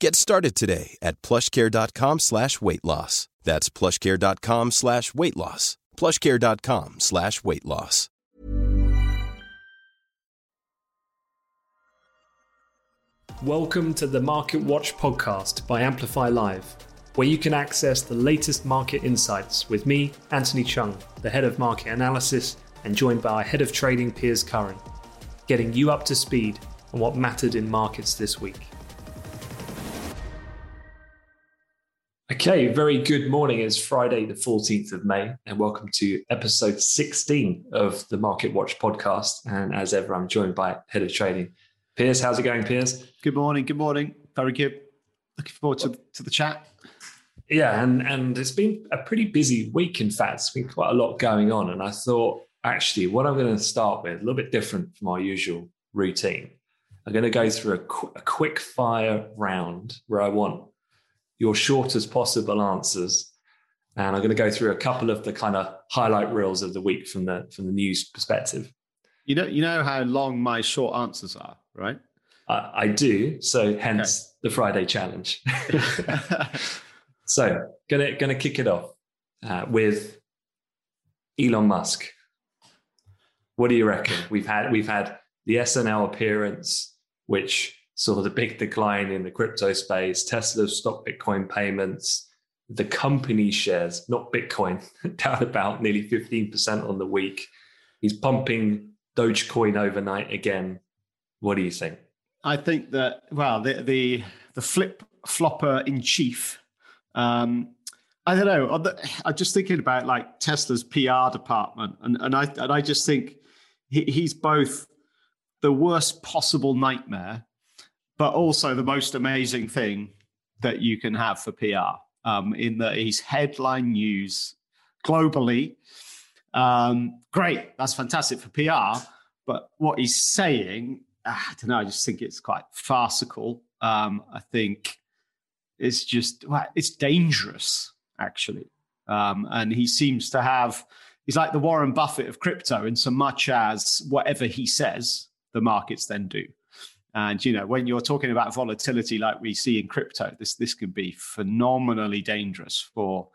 Get started today at plushcare.com slash weight loss. That's plushcare.com slash weight loss. plushcare.com slash weight loss. Welcome to the Market Watch podcast by Amplify Live, where you can access the latest market insights with me, Anthony Chung, the head of market analysis, and joined by our head of trading, Piers Curran, getting you up to speed on what mattered in markets this week. Okay, very good morning. It's Friday, the 14th of May, and welcome to episode 16 of the Market Watch podcast. And as ever, I'm joined by Head of Trading, Piers. How's it going, Piers? Good morning. Good morning. Very good. Looking forward to, to the chat. Yeah, and, and it's been a pretty busy week, in fact. It's been quite a lot going on. And I thought, actually, what I'm going to start with, a little bit different from our usual routine. I'm going to go through a, qu- a quick fire round where I want your shortest possible answers. And I'm going to go through a couple of the kind of highlight reels of the week from the from the news perspective. You know, you know how long my short answers are, right? Uh, I do. So hence okay. the Friday challenge. so gonna gonna kick it off uh, with Elon Musk. What do you reckon? We've had we've had the SNL appearance, which of the big decline in the crypto space, Tesla's stock Bitcoin payments, the company shares, not Bitcoin, down about nearly 15% on the week. He's pumping Dogecoin overnight again. What do you think? I think that well, the the the flip flopper in chief. Um, I don't know. I'm just thinking about like Tesla's PR department, and and I and I just think he, he's both the worst possible nightmare but also the most amazing thing that you can have for PR. Um, in that he's headline news globally. Um, great, that's fantastic for PR. But what he's saying, ah, I don't know. I just think it's quite farcical. Um, I think it's just well, it's dangerous actually. Um, and he seems to have. He's like the Warren Buffett of crypto in so much as whatever he says, the markets then do. And you know, when you're talking about volatility like we see in crypto, this this can be phenomenally dangerous for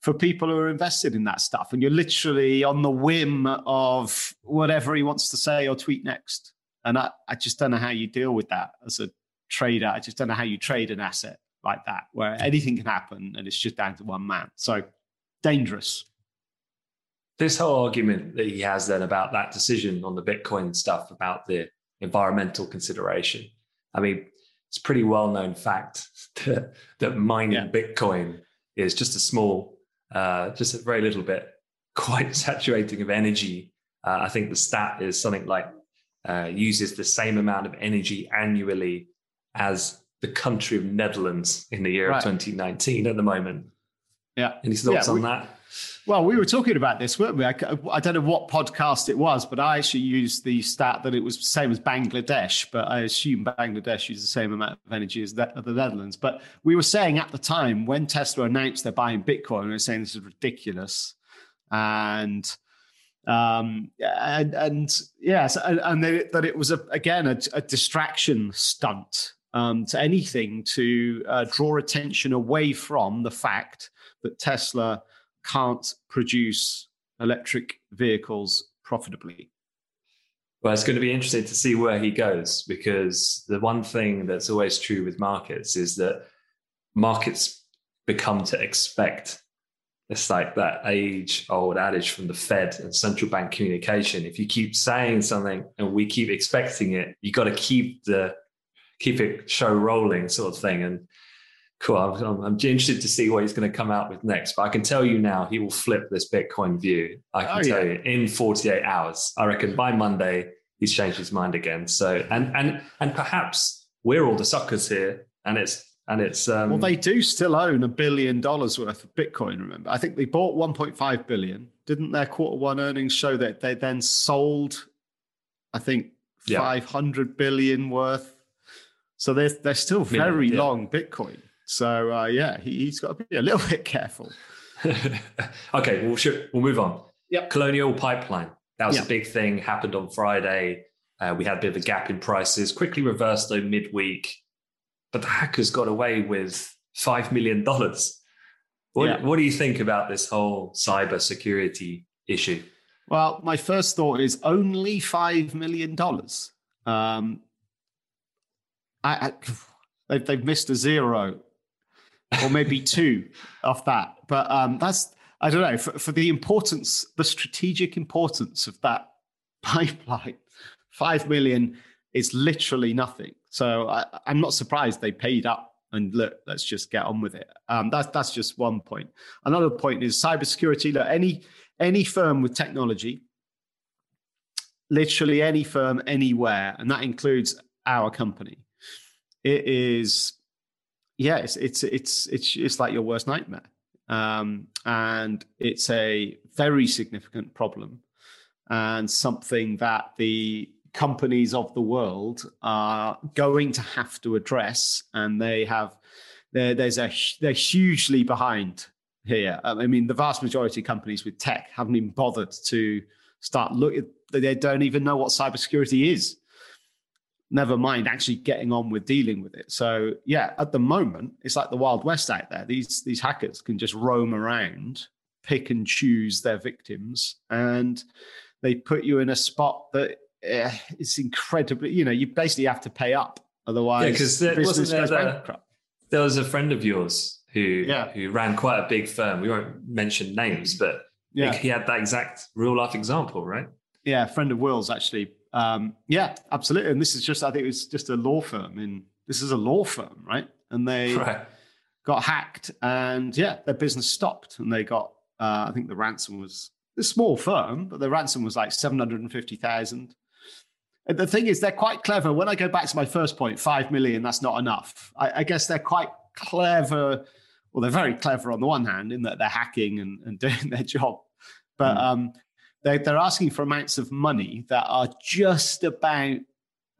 for people who are invested in that stuff. And you're literally on the whim of whatever he wants to say or tweet next. And I, I just don't know how you deal with that as a trader. I just don't know how you trade an asset like that, where anything can happen and it's just down to one man. So dangerous. This whole argument that he has then about that decision on the Bitcoin stuff about the environmental consideration. I mean, it's a pretty well known fact that, that mining yeah. Bitcoin is just a small, uh, just a very little bit, quite saturating of energy. Uh, I think the stat is something like uh, uses the same amount of energy annually as the country of Netherlands in the year right. of 2019 at the moment. Yeah. Any thoughts yeah, on that? Well, we were talking about this, weren't we? I, I, don't know what podcast it was, but I actually used the stat that it was the same as Bangladesh, but I assume Bangladesh uses the same amount of energy as the, the Netherlands. But we were saying at the time when Tesla announced they're buying Bitcoin, we were saying this is ridiculous. And Um, and and yes, and, and they, that it was a, again a, a distraction stunt um, to anything to uh, draw attention away from the fact that Tesla can't produce electric vehicles profitably. Well, it's going to be interesting to see where he goes because the one thing that's always true with markets is that markets become to expect. It's like that age old adage from the Fed and central bank communication. If you keep saying something and we keep expecting it, you got to keep the keep it show rolling sort of thing. And cool, I'm, I'm interested to see what he's going to come out with next. But I can tell you now, he will flip this Bitcoin view. I can oh, tell yeah. you in 48 hours. I reckon by Monday he's changed his mind again. So and and and perhaps we're all the suckers here, and it's and it's um, well, they do still own a billion dollars worth of Bitcoin. Remember, I think they bought 1.5 billion. Didn't their quarter one earnings show that they then sold? I think yeah. 500 billion worth. So they're they're still very yeah. long Bitcoin. So uh, yeah, he, has got to be a little bit careful. okay, we'll we'll move on. Yep. Colonial Pipeline. That was yep. a big thing. Happened on Friday. Uh, we had a bit of a gap in prices. Quickly reversed though midweek, but the hackers got away with five million dollars. What, yeah. what do you think about this whole cyber security issue? Well, my first thought is only five million dollars. Um, I, I they've, they've missed a zero or maybe two off that. But um, that's I don't know for, for the importance, the strategic importance of that pipeline. Five million is literally nothing. So I, am not surprised they paid up. And look, let's just get on with it. Um, that's that's just one point. Another point is cybersecurity. Look, any any firm with technology, literally any firm anywhere, and that includes our company. It is yeah, it's it's it's it's it's like your worst nightmare, um, and it's a very significant problem, and something that the companies of the world are going to have to address, and they have there's a they're hugely behind here. I mean, the vast majority of companies with tech haven't even bothered to start looking. They don't even know what cybersecurity is never mind actually getting on with dealing with it. So yeah, at the moment, it's like the Wild West out there. These these hackers can just roam around, pick and choose their victims, and they put you in a spot that eh, it's incredibly. You know, you basically have to pay up, otherwise, yeah, because there wasn't there, there, there was a friend of yours who yeah. who ran quite a big firm. We won't mention names, but yeah. he had that exact real life example, right? Yeah, a friend of Will's actually um, yeah, absolutely. And this is just, I think it was just a law firm in, this is a law firm, right? And they right. got hacked and yeah, their business stopped and they got, uh, I think the ransom was a small firm, but the ransom was like 750,000. And the thing is, they're quite clever. When I go back to my first point, 5 million, that's not enough. I, I guess they're quite clever. Well, they're very clever on the one hand in that they're hacking and, and doing their job. But mm. um, they're, they're asking for amounts of money that are just about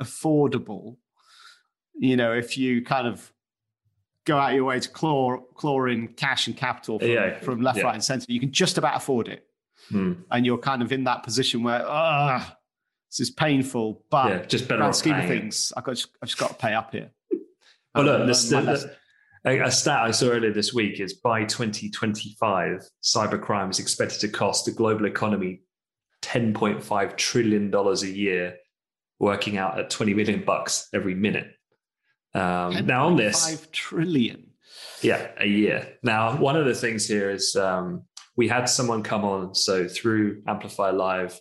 affordable. You know, if you kind of go out your way to claw, claw in cash and capital from, yeah. from left, yeah. right, and center, you can just about afford it. Hmm. And you're kind of in that position where, ah, this is painful, but yeah, just better scheme of things, I've, got, I've just got to pay up here. Well, look, the, the, a, stat I saw earlier this week is by 2025, cybercrime is expected to cost the global economy $10.5 trillion a year, working out at 20 million bucks every minute. Um, now on this, five trillion. Yeah, a year. Now, one of the things here is um, we had someone come on. So through Amplify Live,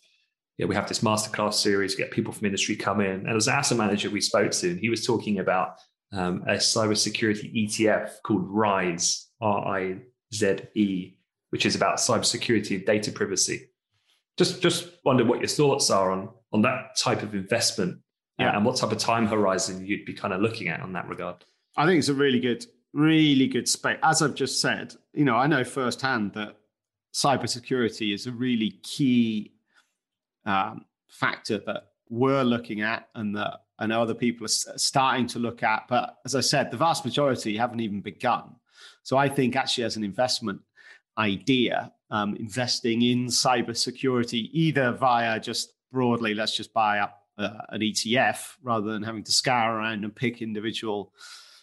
yeah, we have this masterclass series, get people from industry come in. And as an asset manager we spoke to, and he was talking about um, a cybersecurity ETF called RISE, R I Z E, which is about cybersecurity and data privacy. Just just wonder what your thoughts are on on that type of investment uh, yeah. and what type of time horizon you'd be kind of looking at on that regard. I think it's a really good, really good space. As I've just said, you know, I know firsthand that cybersecurity is a really key um, factor that we're looking at and that I know other people are starting to look at. But as I said, the vast majority haven't even begun. So I think actually, as an investment idea, um, investing in cybersecurity, either via just broadly, let's just buy up uh, an ETF rather than having to scour around and pick individual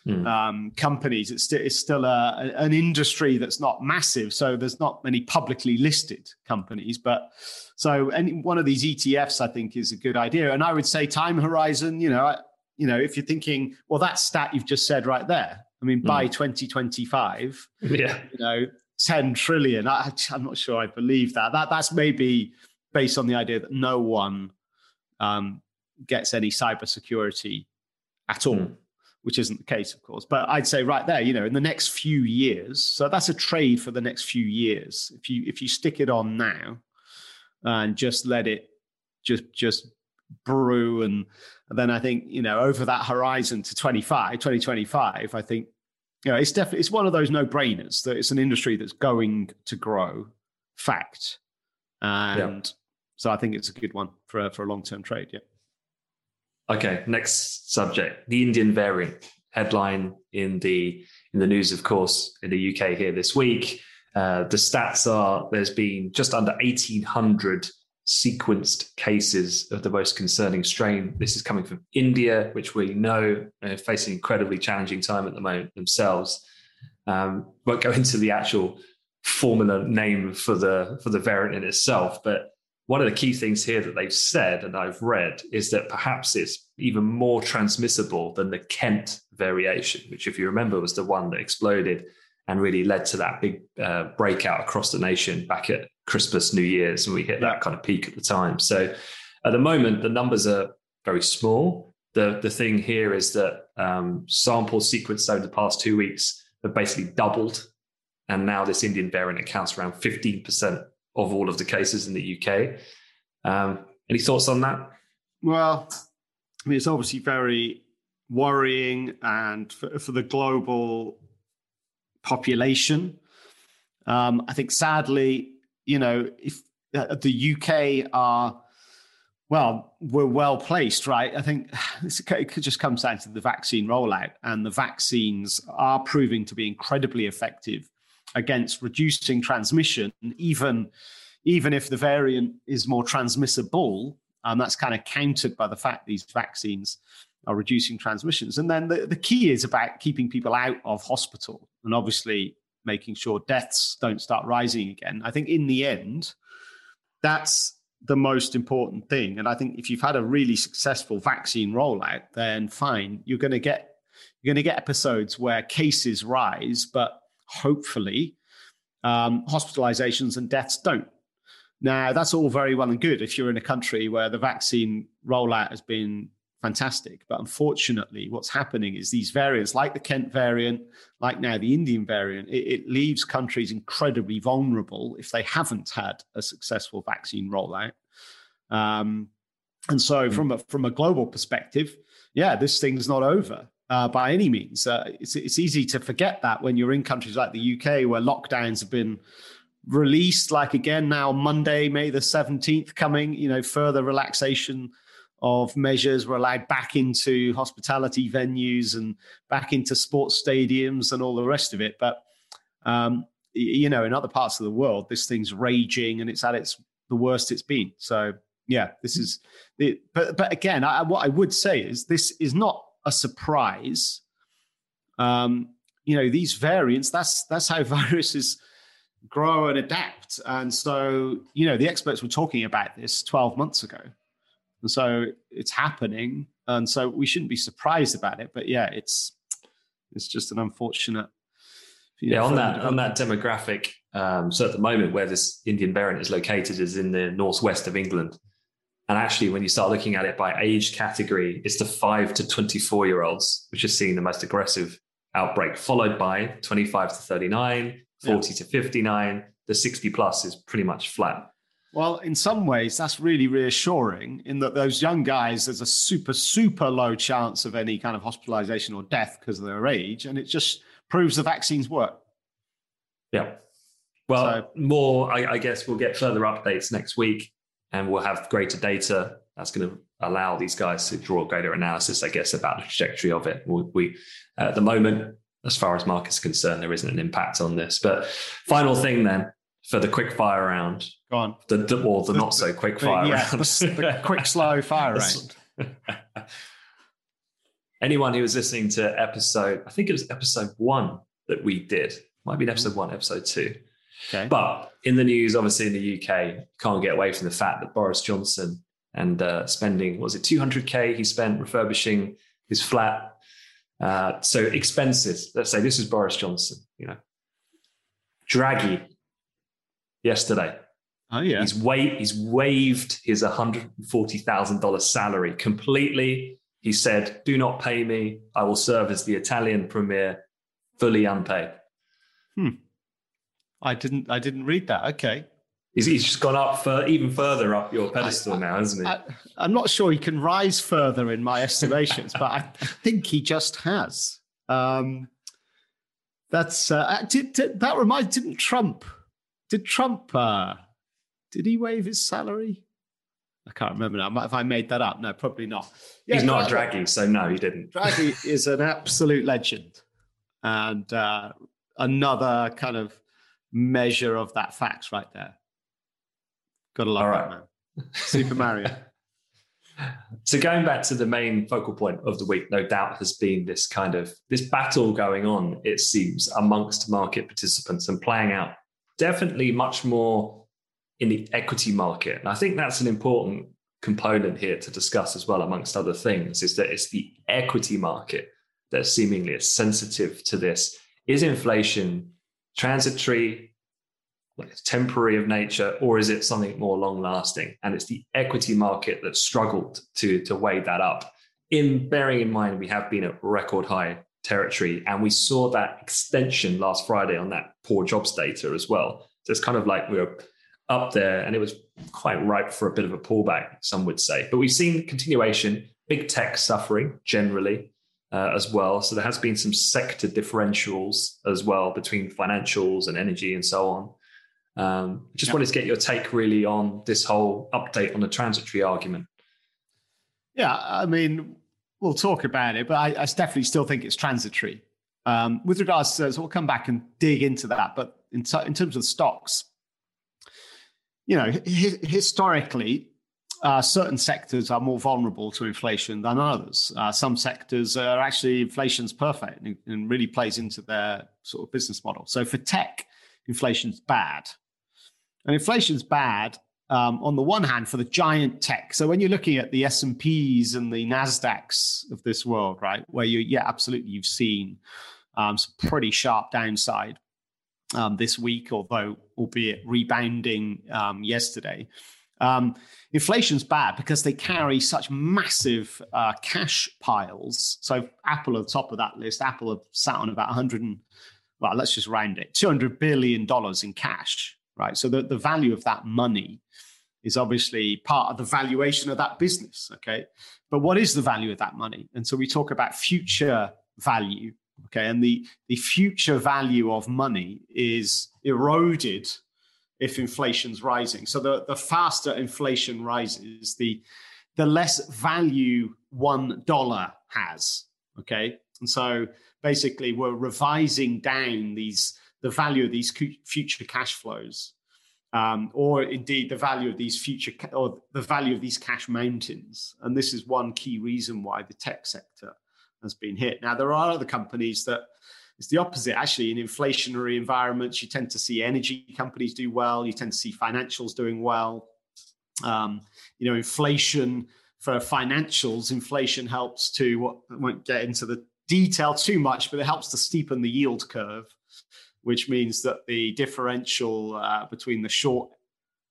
mm. um, companies. It's, st- it's still a, an industry that's not massive, so there's not many publicly listed companies. But so any one of these ETFs, I think, is a good idea. And I would say time horizon. You know, you know, if you're thinking, well, that stat you've just said right there. I mean, by mm. 2025, yeah, you know, 10 trillion. I, am not sure I believe that. That that's maybe based on the idea that no one um, gets any cybersecurity at all. Mm which isn't the case, of course. But I'd say right there, you know, in the next few years, so that's a trade for the next few years. If you if you stick it on now and just let it just just brew and, and then I think, you know, over that horizon to 25, 2025, I think, you know, it's definitely it's one of those no-brainers that it's an industry that's going to grow. Fact. And yeah. so I think it's a good one for a, for a long-term trade. Yeah. Okay, next subject: the Indian variant. Headline in the in the news, of course, in the UK here this week. Uh, the stats are there's been just under 1,800 sequenced cases of the most concerning strain. This is coming from India, which we know are facing incredibly challenging time at the moment themselves. Um, won't go into the actual formula name for the for the variant in itself, but one of the key things here that they've said and I've read is that perhaps it's even more transmissible than the Kent variation, which, if you remember, was the one that exploded and really led to that big uh, breakout across the nation back at Christmas, New Year's, and we hit that kind of peak at the time. So at the moment, the numbers are very small. The, the thing here is that um, samples sequenced over the past two weeks have basically doubled. And now this Indian variant accounts around 15% of all of the cases in the UK. Um, any thoughts on that? Well, I mean, it's obviously very worrying, and for, for the global population, um, I think sadly, you know, if uh, the UK are well, we're well placed, right? I think it just comes down to the vaccine rollout, and the vaccines are proving to be incredibly effective against reducing transmission, even even if the variant is more transmissible. And that's kind of countered by the fact these vaccines are reducing transmissions. And then the, the key is about keeping people out of hospital and obviously making sure deaths don't start rising again. I think in the end, that's the most important thing. And I think if you've had a really successful vaccine rollout, then fine, you're going to get you're going to get episodes where cases rise, but hopefully um, hospitalizations and deaths don't. Now, that's all very well and good if you're in a country where the vaccine rollout has been fantastic. But unfortunately, what's happening is these variants, like the Kent variant, like now the Indian variant, it, it leaves countries incredibly vulnerable if they haven't had a successful vaccine rollout. Um, and so, hmm. from a, from a global perspective, yeah, this thing's not over uh, by any means. Uh, it's, it's easy to forget that when you're in countries like the UK where lockdowns have been released, like again now Monday, May the 17th, coming, you know, further relaxation of measures. We're allowed back into hospitality venues and back into sports stadiums and all the rest of it. But, um, you know, in other parts of the world, this thing's raging and it's at its the worst it's been. So, yeah, this is it. But, but again, I, what I would say is this is not a surprise. Um, you know, these variants, that's that's how viruses grow and adapt. And so, you know, the experts were talking about this 12 months ago. And so it's happening. And so we shouldn't be surprised about it. But yeah, it's it's just an unfortunate. you Yeah, on that on that demographic. Um, so at the moment, where this Indian variant is located is in the northwest of England. And actually, when you start looking at it by age category, it's the five to 24 year olds, which is seeing the most aggressive outbreak, followed by 25 to 39, 40 yeah. to 59. The 60 plus is pretty much flat. Well, in some ways, that's really reassuring in that those young guys, there's a super, super low chance of any kind of hospitalization or death because of their age. And it just proves the vaccines work. Yeah. Well, so, more, I, I guess we'll get further updates next week and we'll have greater data that's going to allow these guys to draw greater analysis, I guess, about the trajectory of it. We, we at the moment, as far as markets concerned, there isn't an impact on this. But final thing then, for the quick fire round. Go on. The, the or the, the not so quick fire yeah, round. the quick slow fire round. Anyone who was listening to episode, I think it was episode one that we did, might be mm-hmm. episode one, episode two. Okay. But in the news, obviously in the UK, can't get away from the fact that Boris Johnson and uh, spending, was it 200K he spent refurbishing his flat? Uh, so expenses. Let's say this is Boris Johnson, you know. Draghi yesterday. Oh yeah. He's wa- he's waived his $140,000 salary completely. He said, "Do not pay me. I will serve as the Italian premier fully unpaid." Hmm. I didn't. I didn't read that. Okay. He's, he's just gone up for even further up your pedestal I, now, hasn't he? I, am not sure he can rise further in my estimations, but I, I, think he just has. Um, that's uh, did, did, that reminds. Didn't Trump? Did Trump? Uh, did he waive his salary? I can't remember now. Have I made that up? No, probably not. Yeah, He's not Draghi, so no, he didn't. Draghi is an absolute legend, and uh, another kind of measure of that fact right there. Gotta love All right. that man. Super Mario. so going back to the main focal point of the week, no doubt has been this kind of this battle going on, it seems, amongst market participants and playing out definitely much more in the equity market. And I think that's an important component here to discuss as well, amongst other things, is that it's the equity market that seemingly is sensitive to this. Is inflation transitory, like temporary of nature, or is it something more long lasting? And it's the equity market that struggled to, to weigh that up. In bearing in mind, we have been at record high territory, and we saw that extension last Friday on that poor jobs data as well. So it's kind of like we were up there, and it was quite ripe for a bit of a pullback, some would say. But we've seen continuation, big tech suffering generally uh, as well. So there has been some sector differentials as well between financials and energy and so on. Um, just wanted to get your take really on this whole update on the transitory argument. Yeah, I mean, we'll talk about it, but I, I definitely still think it's transitory. Um, with regards to, so we'll come back and dig into that. But in, in terms of stocks, you know, hi- historically, uh, certain sectors are more vulnerable to inflation than others. Uh, some sectors are actually inflation's perfect and, and, really plays into their sort of business model. So for tech, inflation's bad, and inflation's bad um, on the one hand for the giant tech. So when you're looking at the S and P's and the Nasdaqs of this world, right, where you yeah absolutely you've seen um, some pretty sharp downside um, this week, although albeit rebounding um, yesterday. Um, inflation's bad because they carry such massive uh, cash piles. So Apple at the top of that list, Apple have sat on about 100 and well, let's just round it, 200 billion dollars in cash, right? So the, the value of that money is obviously part of the valuation of that business, okay? But what is the value of that money? And so we talk about future value, okay? And the the future value of money is eroded if inflation's rising. So the, the faster inflation rises, the the less value one dollar has. Okay. And so basically we're revising down these the value of these future cash flows. Um, or indeed the value of these future ca- or the value of these cash mountains. And this is one key reason why the tech sector has been hit. Now there are other companies that it's the opposite, actually. In inflationary environments, you tend to see energy companies do well. You tend to see financials doing well. Um, you know, inflation for financials, inflation helps to what I won't get into the detail too much, but it helps to steepen the yield curve, which means that the differential uh, between the short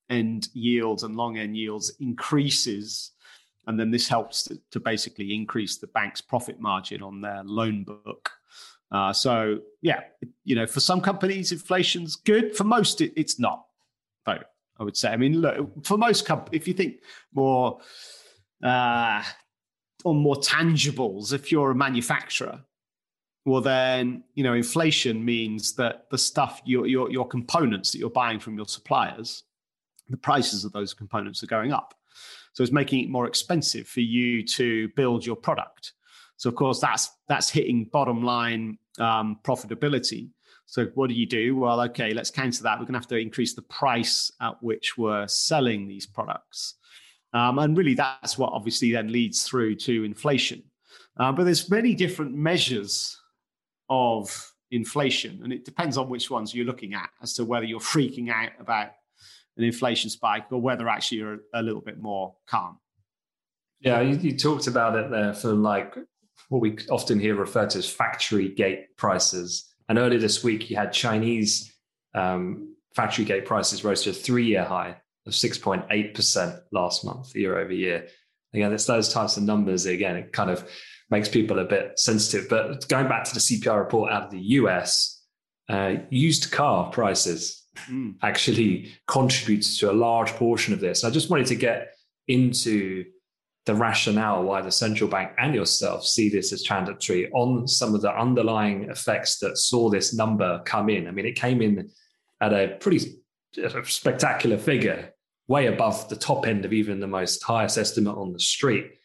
end yields and long end yields increases. And then this helps to, to basically increase the bank's profit margin on their loan book. Uh, so yeah, you know, for some companies, inflation's good. For most, it, it's not. Though I would say, I mean, look, for most companies, if you think more uh, on more tangibles, if you're a manufacturer, well, then you know, inflation means that the stuff your your your components that you're buying from your suppliers, the prices of those components are going up. So it's making it more expensive for you to build your product. So of course that's that's hitting bottom line um, profitability. So what do you do? Well, okay, let's counter that. We're going to have to increase the price at which we're selling these products. Um, and really, that's what obviously then leads through to inflation. Uh, but there's many different measures of inflation, and it depends on which ones you're looking at as to whether you're freaking out about an inflation spike or whether actually you're a little bit more calm. Yeah, you, you talked about it there for like what we often hear referred to as factory gate prices. And earlier this week, you had Chinese um, factory gate prices rose to a three year high of 6.8% last month, year over year. Again, it's those types of numbers. Again, it kind of makes people a bit sensitive. But going back to the CPI report out of the US, uh, used car prices mm. actually contributes to a large portion of this. I just wanted to get into the rationale why the central bank and yourself see this as transitory on some of the underlying effects that saw this number come in. I mean, it came in at a pretty spectacular figure, way above the top end of even the most highest estimate on the street.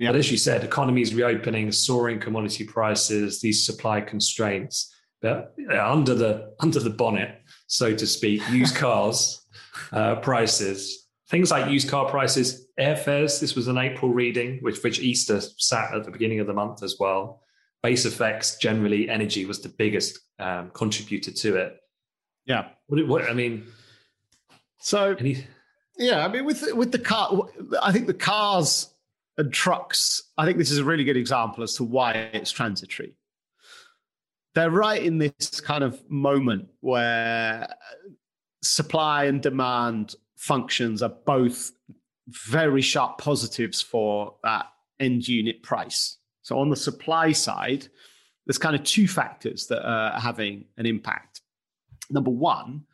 Yeah. But as you said, economies reopening, soaring commodity prices, these supply constraints, but under the under the bonnet, so to speak, used cars uh, prices Things like used car prices, airfares. This was an April reading, which which Easter sat at the beginning of the month as well. Base effects, generally, energy was the biggest um, contributor to it. Yeah. What, what I mean. So. Any... Yeah, I mean, with with the car, I think the cars and trucks. I think this is a really good example as to why it's transitory. They're right in this kind of moment where supply and demand functions are both very sharp positives for that end unit price. So on the supply side, there's kind of two factors that are having an impact. Number one,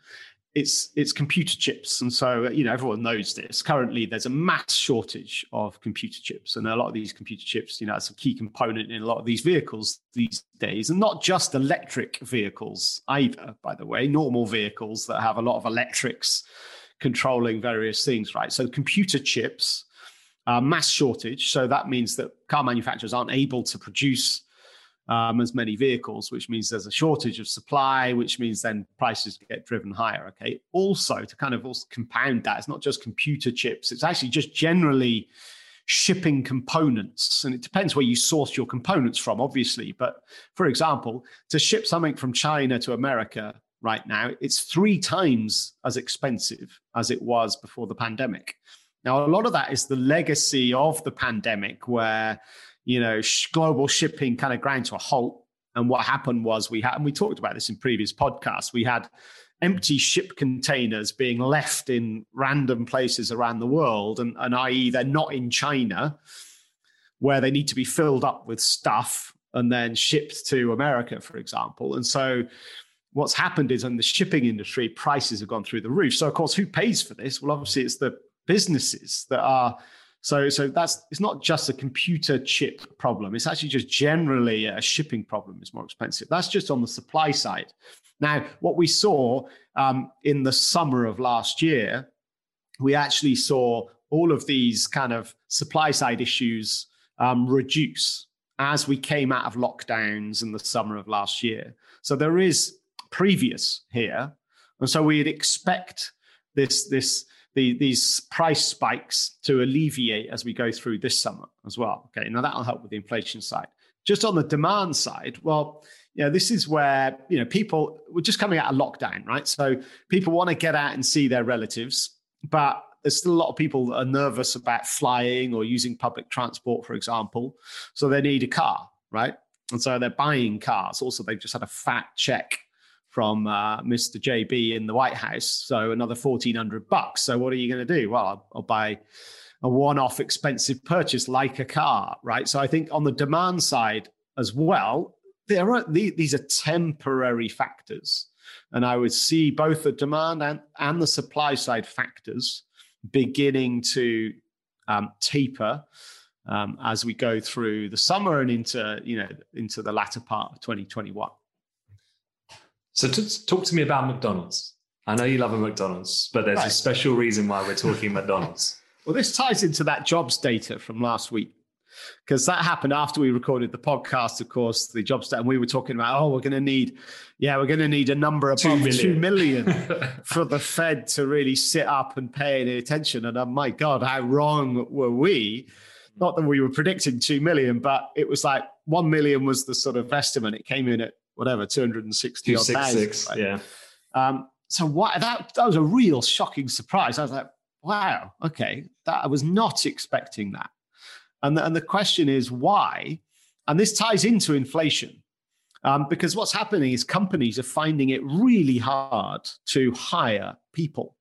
it's it's computer chips, and so you know everyone knows this. Currently, there's a mass shortage of computer chips, and a lot of these computer chips, you know, it's a key component in a lot of these vehicles these days, and not just electric vehicles either. By the way, normal vehicles that have a lot of electrics controlling various things, right? So computer chips, mass shortage. So that means that car manufacturers aren't able to produce um, as many vehicles, which means there's a shortage of supply, which means then prices get driven higher. Okay. Also, to kind of also compound that, it's not just computer chips, it's actually just generally shipping components. And it depends where you source your components from, obviously. But for example, to ship something from China to America right now, it's three times as expensive as it was before the pandemic. Now, a lot of that is the legacy of the pandemic, where you know global shipping kind of ground to a halt. And what happened was we had, and we talked about this in previous podcasts, we had empty ship containers being left in random places around the world, and, and i.e., they're not in China, where they need to be filled up with stuff and then shipped to America, for example. And so what's happened is in the shipping industry, prices have gone through the roof. So, of course, who pays for this? Well, obviously, it's the businesses that are. So, so that's it's not just a computer chip problem. It's actually just generally a shipping problem is more expensive. That's just on the supply side. Now, what we saw um, in the summer of last year, we actually saw all of these kind of supply side issues um, reduce as we came out of lockdowns in the summer of last year. So there is previous here. And so we'd expect this, this, the, these price spikes to alleviate as we go through this summer as well. Okay, now that'll help with the inflation side. Just on the demand side, well, you know, this is where you know people we're just coming out of lockdown, right? So people want to get out and see their relatives, but there's still a lot of people that are nervous about flying or using public transport, for example. So they need a car, right? And so they're buying cars. Also, they've just had a fat check from uh, Mr. JB in the White House. So another fourteen hundred bucks. So what are you going to do? Well, I'll, I'll buy a one-off expensive purchase like a car, right? So I think on the demand side as well, there are these are temporary factors, and I would see both the demand and and the supply side factors beginning to um, taper. Um, as we go through the summer and into you know into the latter part of 2021. So t- talk to me about McDonald's. I know you love a McDonald's, but there's right. a special reason why we're talking McDonald's. Well, this ties into that jobs data from last week. because that happened after we recorded the podcast, of course, the jobs data, and we were talking about, oh, we're going to need, yeah, we're going to need a number above two million, two million for the Fed to really sit up and pay any attention. And oh my God, how wrong were we? Not that we were predicting two million, but it was like one million was the sort of estimate. It came in at whatever, 260 266, right? Yeah. Um, so what that that was a real shocking surprise. I was like, wow, okay, that I was not expecting that. And the, and the question is why? And this ties into inflation. Um, because what's happening is companies are finding it really hard to hire people.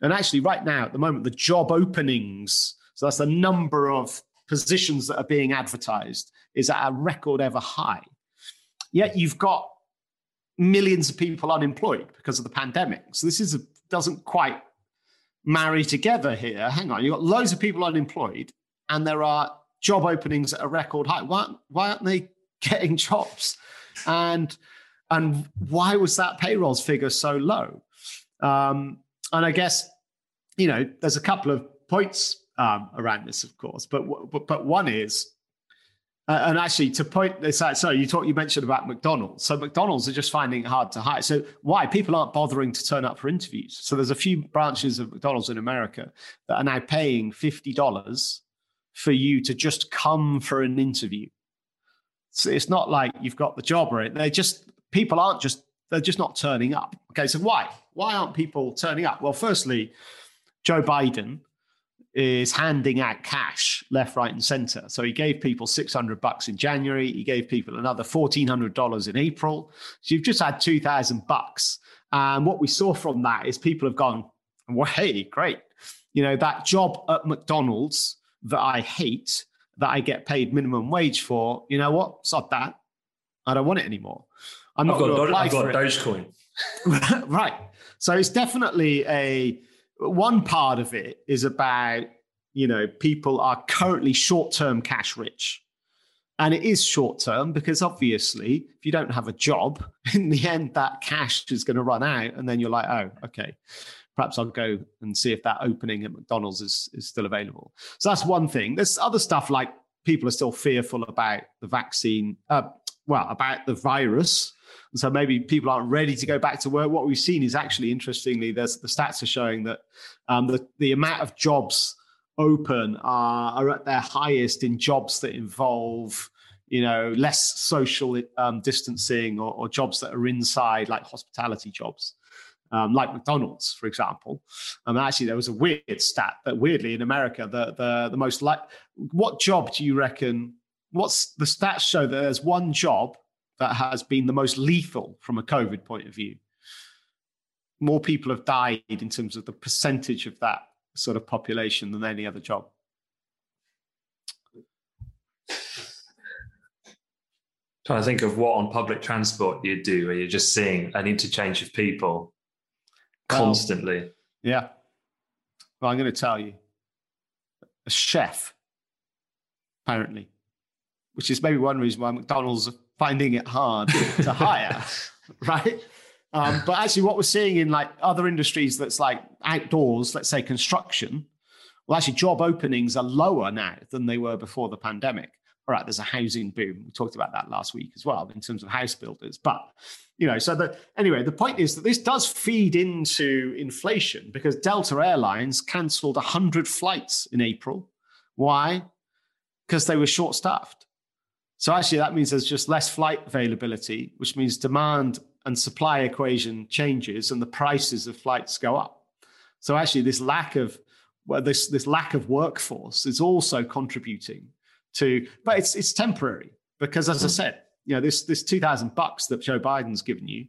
And actually, right now, at the moment, the job openings, so that's the number of positions that are being advertised, is at a record ever high. Yet you've got millions of people unemployed because of the pandemic. So this is a, doesn't quite marry together here. Hang on, you've got loads of people unemployed, and there are job openings at a record high. Why, why aren't they getting jobs? And and why was that payrolls figure so low? Um, and I guess you know there's a couple of points um, around this, of course, but but, but one is. Uh, and actually, to point this out, so you talked, you mentioned about McDonald's. So McDonald's are just finding it hard to hire. So why people aren't bothering to turn up for interviews? So there's a few branches of McDonald's in America that are now paying fifty dollars for you to just come for an interview. So it's not like you've got the job right. They're just people aren't just they're just not turning up. Okay, so why? Why aren't people turning up? Well, firstly, Joe Biden is handing out cash left, right, and center. So he gave people 600 bucks in January. He gave people another $1,400 in April. So you've just had 2,000 bucks. And what we saw from that is people have gone, well, hey, great. You know, that job at McDonald's that I hate, that I get paid minimum wage for, you know what? Sod that. I don't want it anymore. I'm not going to apply I've got Dogecoin. right. So it's definitely a one part of it is about you know people are currently short-term cash rich and it is short term because obviously if you don't have a job in the end that cash is going to run out and then you're like oh okay perhaps I'll go and see if that opening at McDonald's is, is still available. So that's one thing. There's other stuff like people are still fearful about the vaccine, uh, well, about the virus. And so maybe people aren't ready to go back to work. What we've seen is actually, interestingly, there's the stats are showing that um, the, the amount of jobs open are, are at their highest in jobs that involve you know less social um, distancing or, or, jobs that are inside like hospitality jobs um, like McDonald's, for example. And um, actually, there was a weird stat that weirdly in America, the the the most like, what job do you reckon? What's the stats show that there's one job that has been the most lethal from a COVID point of view? More people have died in terms of the percentage of that sort of population than any other job. trying to think of what on public transport you'd do where you're just seeing an interchange of people constantly. Well, yeah. Well, I'm going to tell you a chef, apparently, which is maybe one reason why McDonald's finding it hard to hire, right? Um, but actually, what we're seeing in like other industries that's like outdoors, let's say construction, well, actually, job openings are lower now than they were before the pandemic all right, there's a housing boom. We talked about that last week as well in terms of house builders. But, you know, so the, anyway, the point is that this does feed into inflation because Delta Airlines cancelled 100 flights in April. Why? Because they were short staffed. So actually, that means there's just less flight availability, which means demand and supply equation changes and the prices of flights go up. So actually, this lack of well, this this lack of workforce is also contributing to, but it's it's temporary because, as I hmm. said, you know this this two thousand bucks that Joe Biden's given you,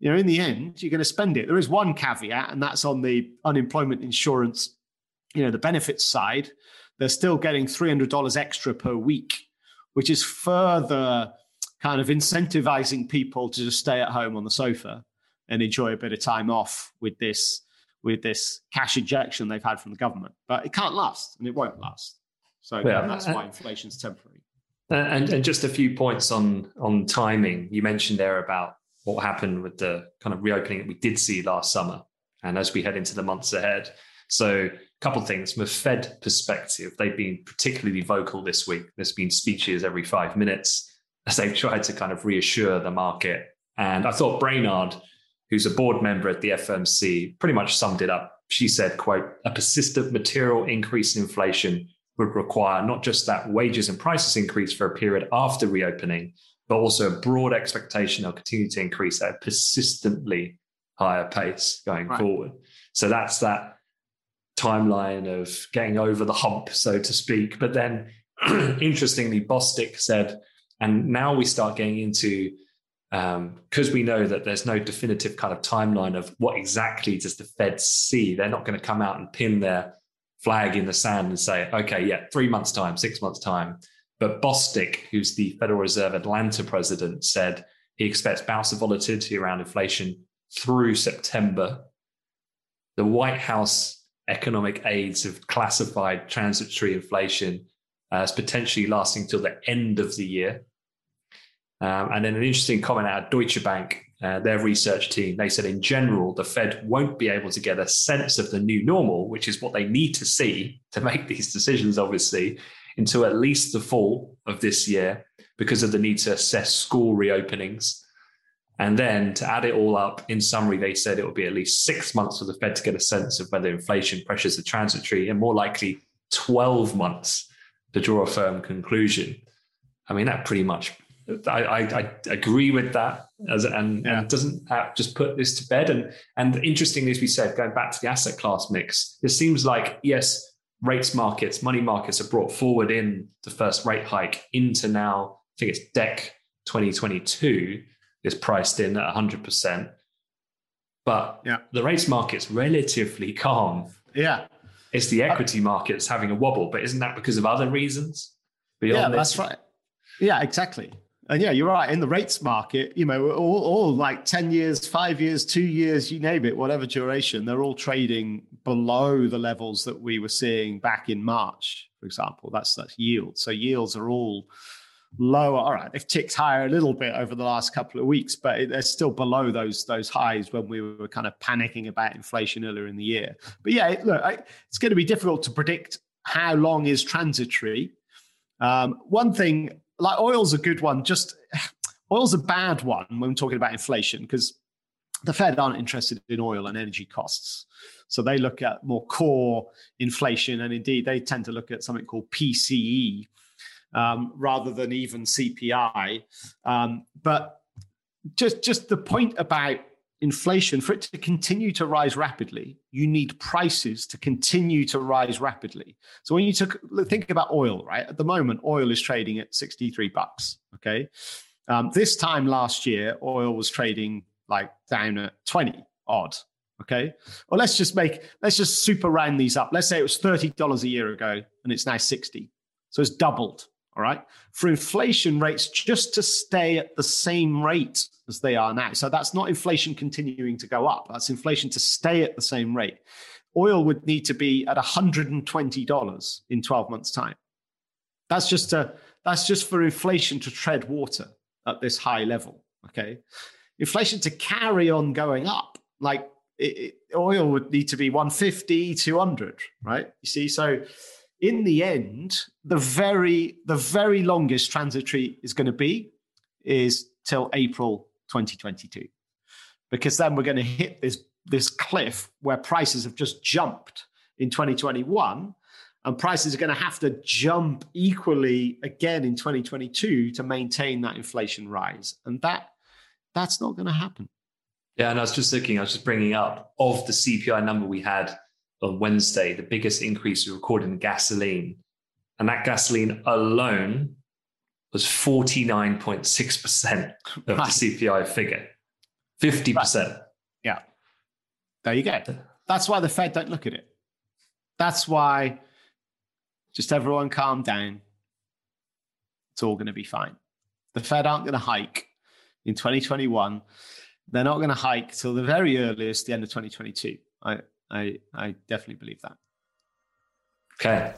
you know, in the end you're going to spend it. There is one caveat, and that's on the unemployment insurance, you know, the benefits side. They're still getting three hundred dollars extra per week, which is further kind of incentivizing people to just stay at home on the sofa and enjoy a bit of time off with this with this cash injection they've had from the government. But it can't last, and it won't last. So yeah. that's why inflation's temporary. Uh, and, and just a few points on on timing. You mentioned there about what happened with the kind of reopening that we did see last summer, and as we head into the months ahead. So couple of things from a Fed perspective. They've been particularly vocal this week. There's been speeches every five minutes as they've tried to kind of reassure the market. And I thought Brainard, who's a board member at the FMC, pretty much summed it up. She said, quote, a persistent material increase in inflation would require not just that wages and prices increase for a period after reopening, but also a broad expectation they'll continue to increase at a persistently higher pace going right. forward. So that's that timeline of getting over the hump, so to speak. But then, interestingly, Bostic said, and now we start getting into because um, we know that there's no definitive kind of timeline of what exactly does the Fed see. They're not going to come out and pin their flag in the sand and say, okay, yeah, three months time, six months time. But Bostic, who's the Federal Reserve Atlanta president, said he expects bouts of volatility around inflation through September. The White House economic aides have classified transitory inflation as potentially lasting till the end of the year. Um, and then an interesting comment out of Deutsche Bank, uh, their research team, they said in general, the Fed won't be able to get a sense of the new normal, which is what they need to see to make these decisions, obviously, until at least the fall of this year because of the need to assess school reopenings. And then to add it all up, in summary, they said it will be at least six months for the Fed to get a sense of whether inflation pressures are transitory and more likely 12 months to draw a firm conclusion. I mean, that pretty much I, I, I, agree with that, as, and, yeah. and doesn't just put this to bed. And and interestingly, as we said, going back to the asset class mix, it seems like yes, rates markets, money markets are brought forward in the first rate hike into now. I think it's DEC 2022 is priced in at 100 percent, but yeah. the rates market's relatively calm. Yeah, it's the equity markets having a wobble, but isn't that because of other reasons? Beyond yeah, this? that's right. Yeah, exactly. And yeah, you're right. In the rates market, you know, all, all, like 10 years, five years, two years, you name it, whatever duration, they're all trading below the levels that we were seeing back in March, for example. That's that's yield. So yields are all lower. All right, they've ticked higher a little bit over the last couple of weeks, but they're still below those those highs when we were kind of panicking about inflation earlier in the year. But yeah, look, it's going to be difficult to predict how long is transitory. Um, one thing like oil's a good one. Just oil's a bad one when we're talking about inflation because the Fed aren't interested in oil and energy costs. So they look at more core inflation, and indeed they tend to look at something called PCE um, rather than even CPI. Um, but just just the point about inflation, for it to continue to rise rapidly, you need prices to continue to rise rapidly. So when you took, think about oil, right? At the moment, oil is trading at 63 bucks. Okay. Um, this time last year, oil was trading like down at 20 odd. Okay. Well, let's just make, let's just super round these up. Let's say it was $30 a year ago and it's now 60. So it's doubled. All right. For inflation rates just to stay at the same rate as they are now. So that's not inflation continuing to go up. That's inflation to stay at the same rate. Oil would need to be at $120 in 12 months' time. That's just a that's just for inflation to tread water at this high level. Okay. Inflation to carry on going up, like it, it, oil would need to be 150, 200, right? You see, so in the end, the very the very longest transitory is going to be is till April 2022, because then we're going to hit this this cliff where prices have just jumped in 2021, and prices are going to have to jump equally again in 2022 to maintain that inflation rise, and that that's not going to happen. Yeah, and I was just looking, I was just bringing up of the CPI number we had on Wednesday, the biggest increase we recorded in gasoline. And that gasoline alone was 49.6% of the CPI figure. 50%. Right. Yeah. There you go. That's why the Fed don't look at it. That's why just everyone calm down. It's all going to be fine. The Fed aren't going to hike in 2021. They're not going to hike till the very earliest, the end of 2022. I, I I definitely believe that. Okay,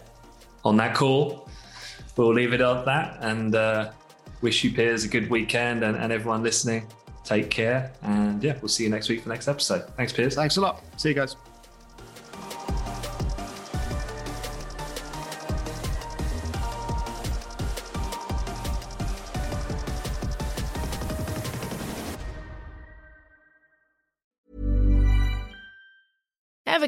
on that call, we'll leave it at that, and uh, wish you Piers a good weekend, and, and everyone listening, take care, and yeah, we'll see you next week for the next episode. Thanks, Piers. Thanks a lot. See you guys.